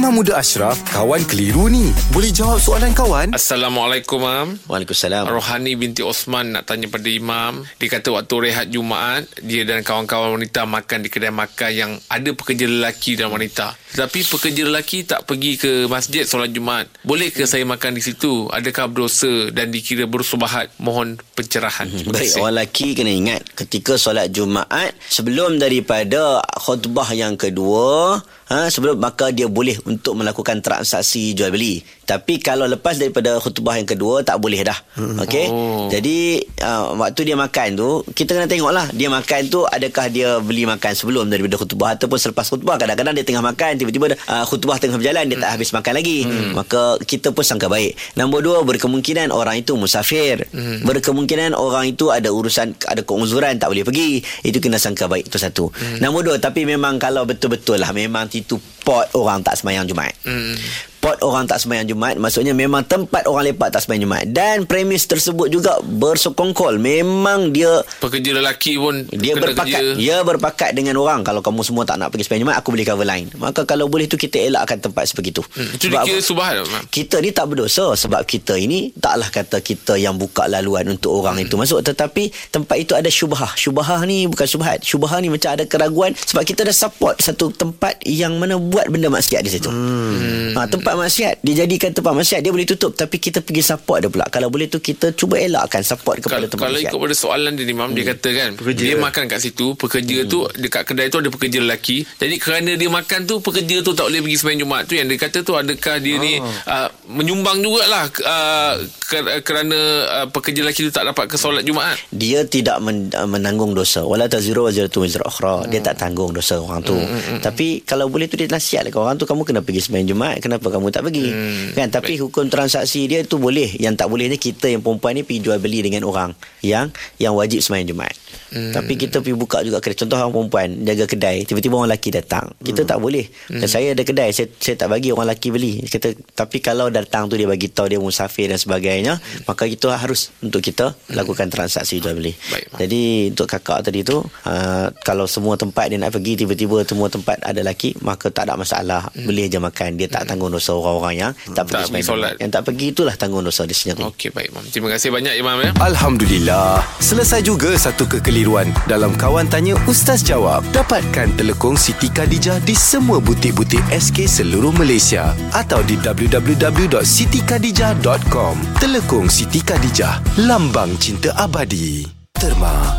Imam Muda Ashraf, kawan keliru ni. Boleh jawab soalan kawan? Assalamualaikum, Mam. Waalaikumsalam. Rohani binti Osman nak tanya pada Imam. Dia kata waktu rehat Jumaat, dia dan kawan-kawan wanita makan di kedai makan yang ada pekerja lelaki dan wanita. Tetapi pekerja lelaki tak pergi ke masjid solat Jumaat. Boleh ke saya makan di situ? Adakah berdosa dan dikira bersubahat? Mohon pencerahan. Terima Baik, orang lelaki kena ingat ketika solat Jumaat sebelum daripada khutbah yang kedua, ha, sebelum maka dia boleh untuk melakukan transaksi jual beli. Tapi kalau lepas daripada khutbah yang kedua tak boleh dah. Okey. Oh. Jadi uh, waktu dia makan tu kita kena tengoklah dia makan tu adakah dia beli makan sebelum daripada khutbah ataupun selepas khutbah. Kadang-kadang dia tengah makan tiba-tiba uh, khutbah tengah berjalan dia tak habis makan lagi. Maka kita pun sangka baik. Nombor dua berkemungkinan orang itu musafir. Berkemungkinan orang itu ada urusan ada keuzuran tak boleh pergi. Itu kena sangka baik itu satu. Nombor dua tapi memang kalau betul-betul lah memang itu pot orang tak semayang Jumaat. Hmm. Pot orang tak sembahyang Jumaat Maksudnya memang tempat orang lepak tak sembahyang Jumaat. Dan premis tersebut juga bersekongkol Memang dia Pekerja lelaki pun dia berpakat kerja. dia berpakat dengan orang. Kalau kamu semua tak nak pergi sembahyang Jumaat aku boleh cover lain maka kalau boleh tu kita elakkan tempat sebegitu Hmm. Itu Sebab tak, Mam? kita ni tak berdosa. Sebab kita ini taklah kata kita yang buka laluan untuk orang itu. Masuk tetapi tempat itu ada syubhah. Syubhah ni bukan syubhat. Syubhah ni macam ada keraguan sebab kita dah support satu tempat yang mana buat benda maksiat di situ. Hmm. ha, tempat maksiat. Dia jadikan tempat maksiat dia boleh tutup. Tapi kita pergi support dia pula. Kalau boleh tu kita cuba elakkan support kepada Kalau, tempat kalau maksiat. ikut pada soalan dia ni Mam Dia kata kan Pekerja. Dia makan kat situ Pekerja tu Dekat kedai tu ada pekerja lelaki. Jadi kerana dia makan tu Pekerja tu tak boleh pergi sembahyang Jumaat. Tu Yang dia kata tu Adakah dia ni uh, Menyumbang jugalah uh, ker- Kerana uh, pekerja lelaki tu Tak dapat ke solat Jumaat? Dia tidak men, uh, menanggung dosa. Wala taziru waziratu wizra ukhra. Dia tak tanggung dosa orang tu. Tapi kalau boleh tu dia nasihat ke orang tu kamu kena pergi sembahyang Jumaat kenapa kamu tak pergi? Kan? Tapi hukum transaksi dia tu boleh. Yang tak bolehnya kita yang perempuan ni pergi jual beli dengan orang yang yang wajib sembahyang Jumaat. Tapi kita pergi buka juga kedai. Contoh orang perempuan jaga kedai tiba-tiba orang lelaki datang. Kita tak boleh. Dan saya ada kedai saya, saya tak bagi orang lelaki beli. Kita tapi kalau datang tu dia bagi tahu dia musafir dan sebagainya maka itu harus untuk kita lakukan transaksi jual beli. Baik. jadi untuk kakak tadi tu uh, kalau semua tempat dia nak pergi tiba-tiba semua tempat ada lelaki maka tak ada masalah. Boleh je makan. Dia tak tanggung dosa orang-orang yang tak pergi Tak pergi solat. Yang tak pergi itulah tanggung dosa dia sendiri. Okey baik Mam. Terima kasih banyak Imam ya. Alhamdulillah. Selesai juga satu kekeliruan dalam Kawan Tanya Ustaz Jawab. Dapatkan telekong Siti Khadijah di semua butik-butik SK seluruh Malaysia atau di www.sitikadijah.com. Telekong Siti Khadijah, lambang cinta abadi. Terma